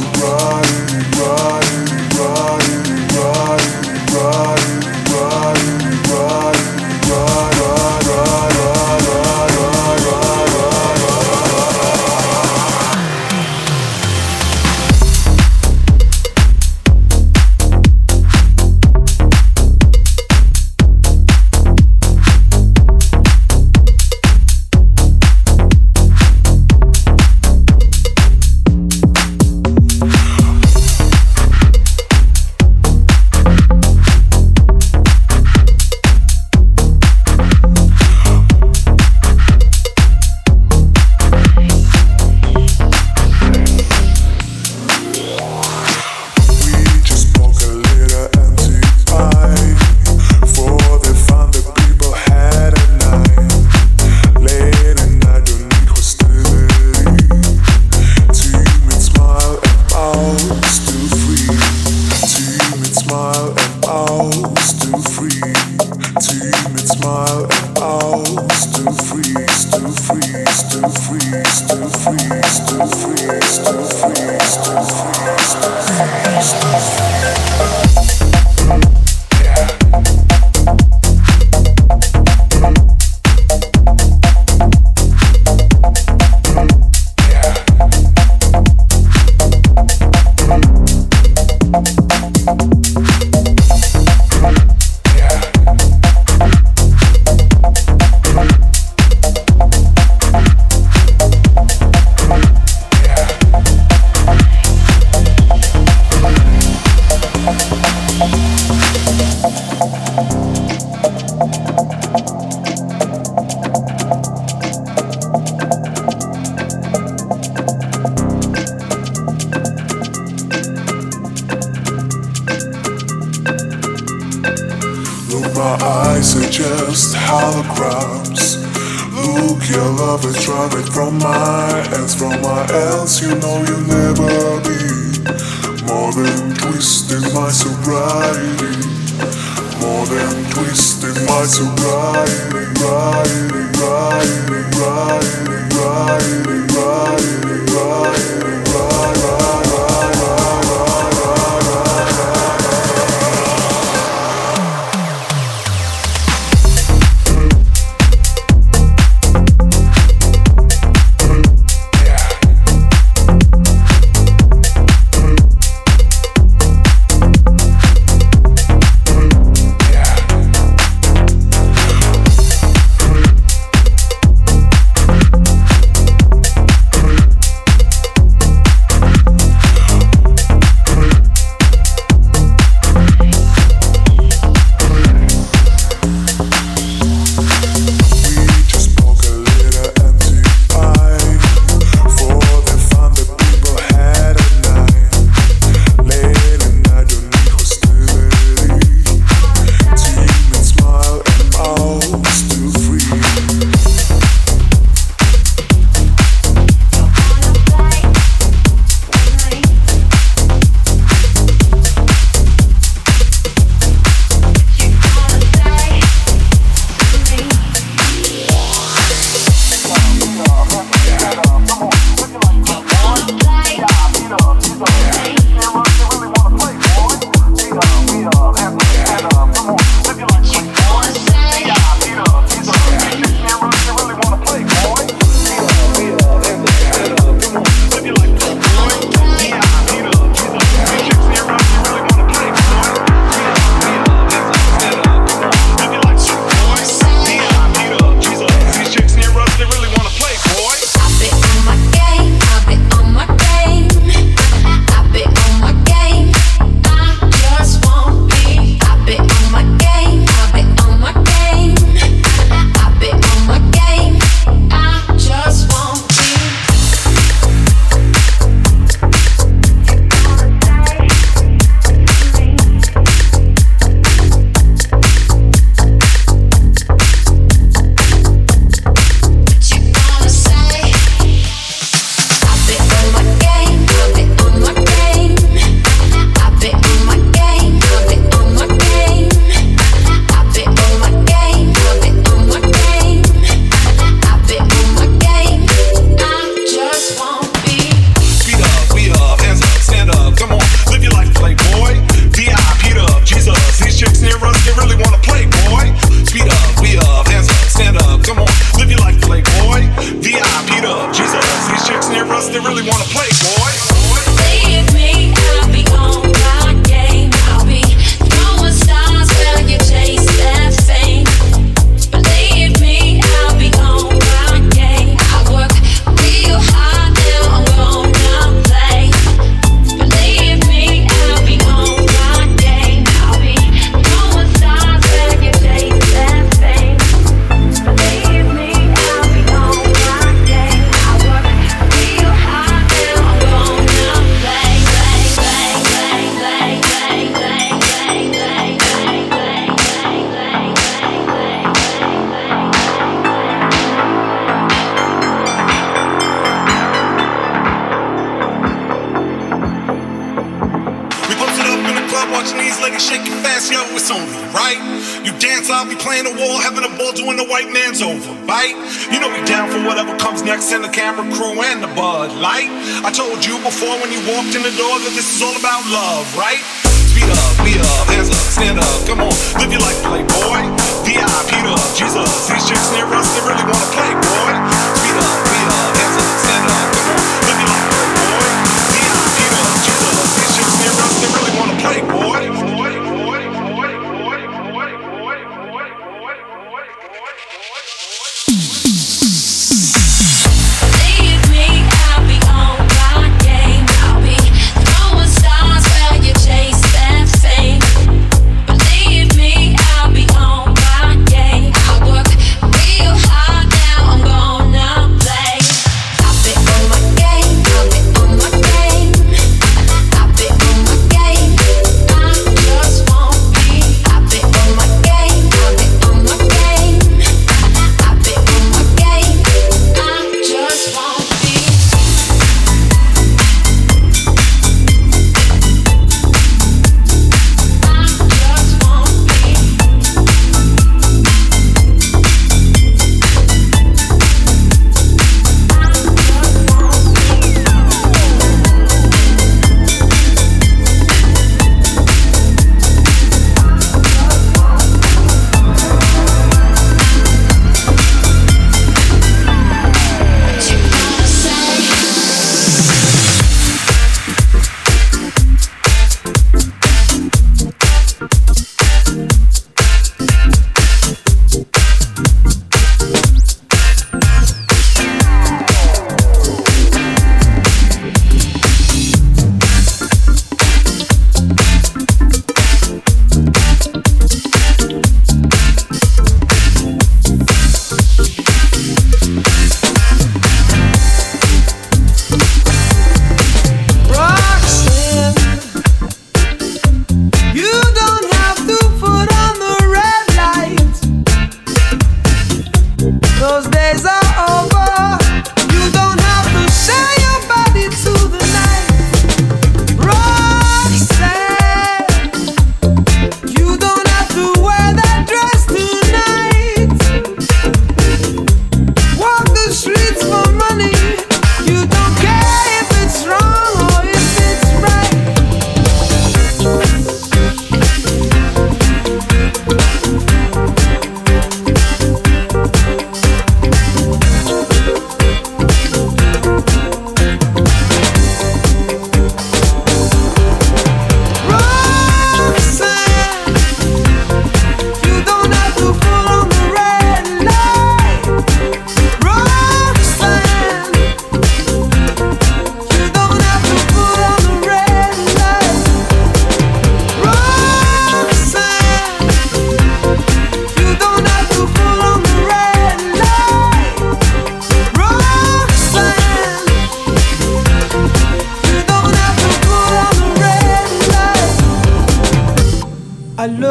to run. And the Bud Light. I told you before when you walked in the door that this is all about love, right? Speed up, we up, hands up, stand up, come on, live your life, playboy. VIP up, Jesus, these chicks near us, they really wanna play, boy. Speed up, we up, hands up, stand up, come on, live your life, playboy. VIP up, Jesus, these chicks near us, they really wanna play, boy.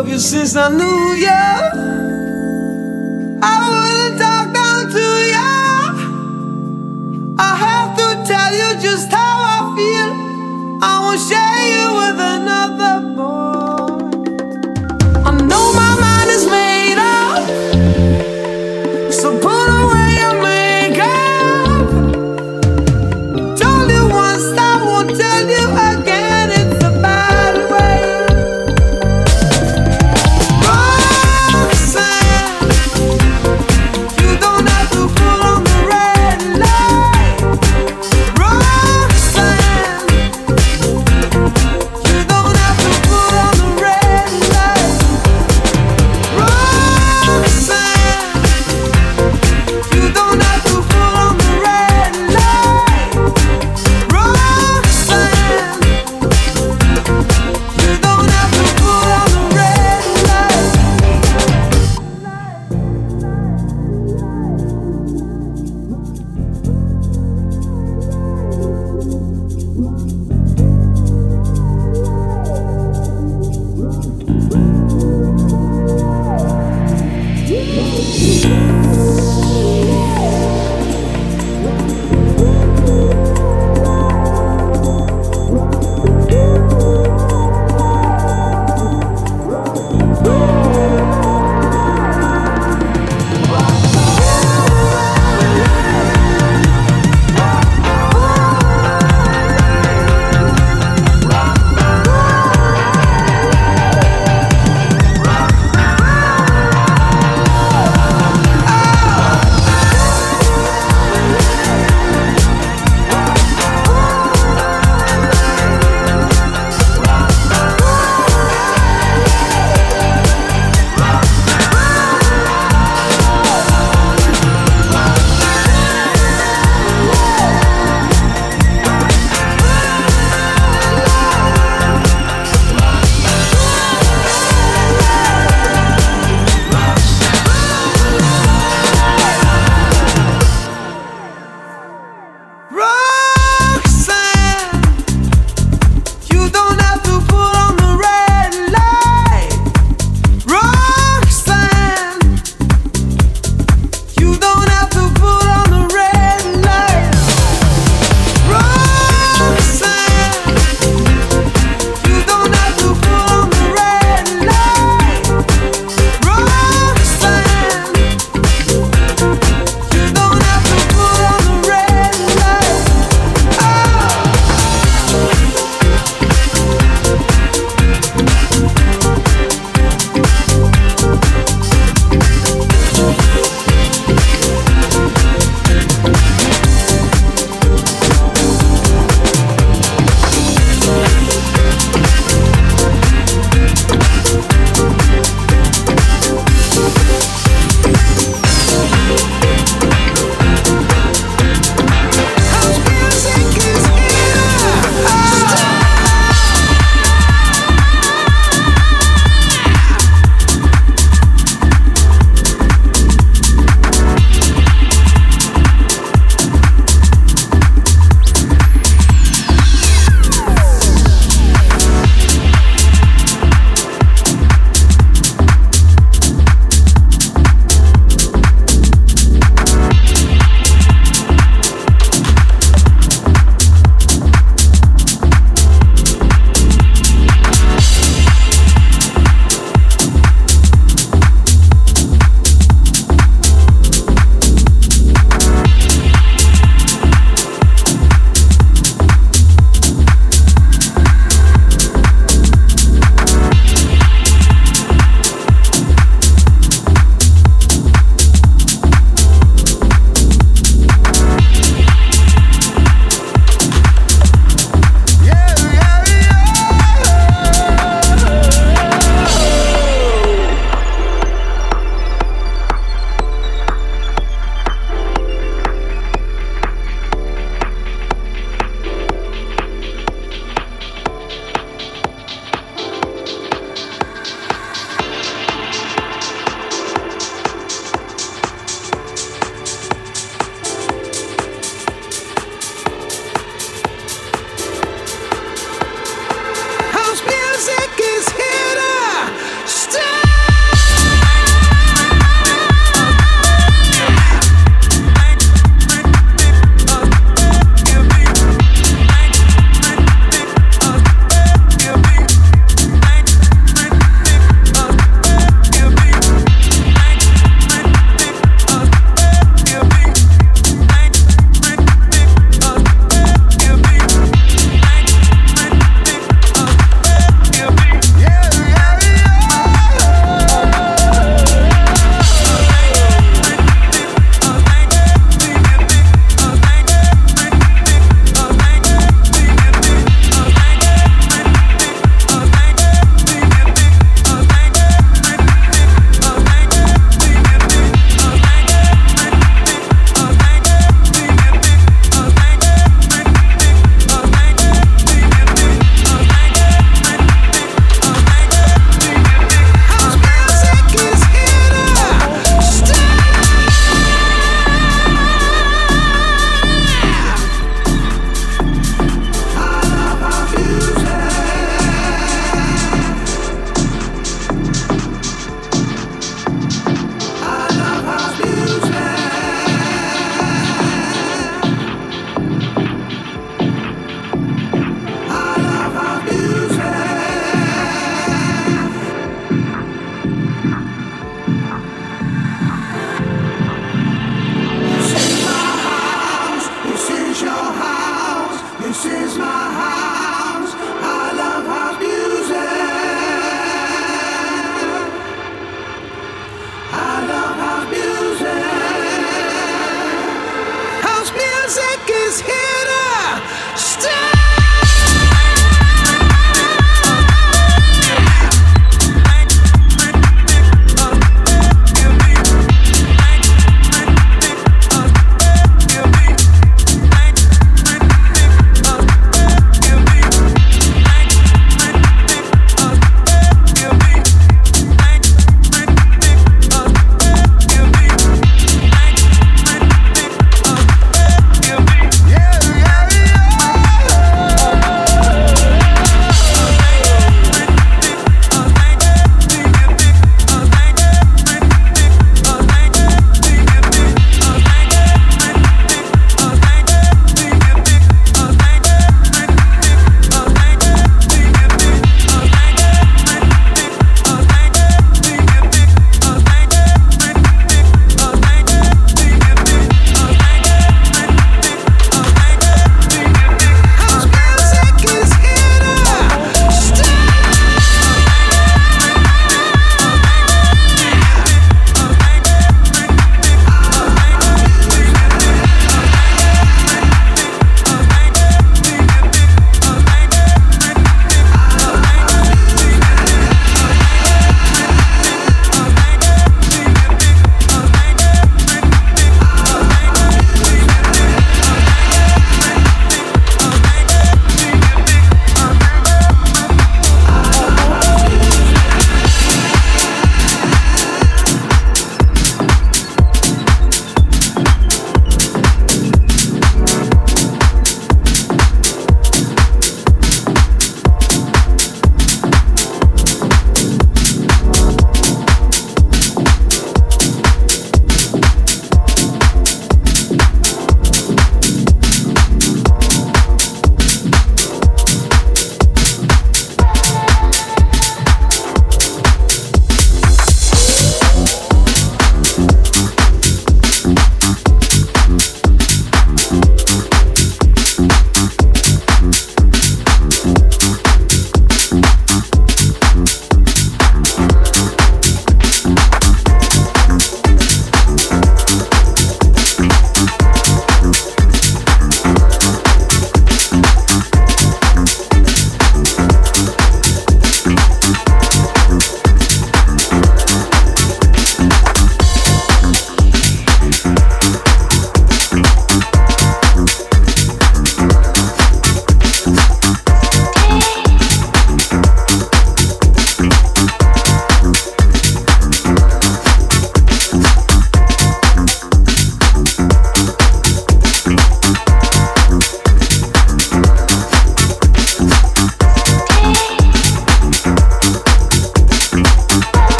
love you since I knew you.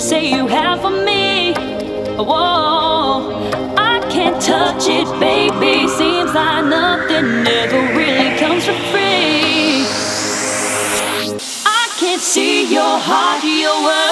Say you have for me? Whoa, I can't touch it, baby. Seems like nothing ever really comes for free. I can't see your heart, your words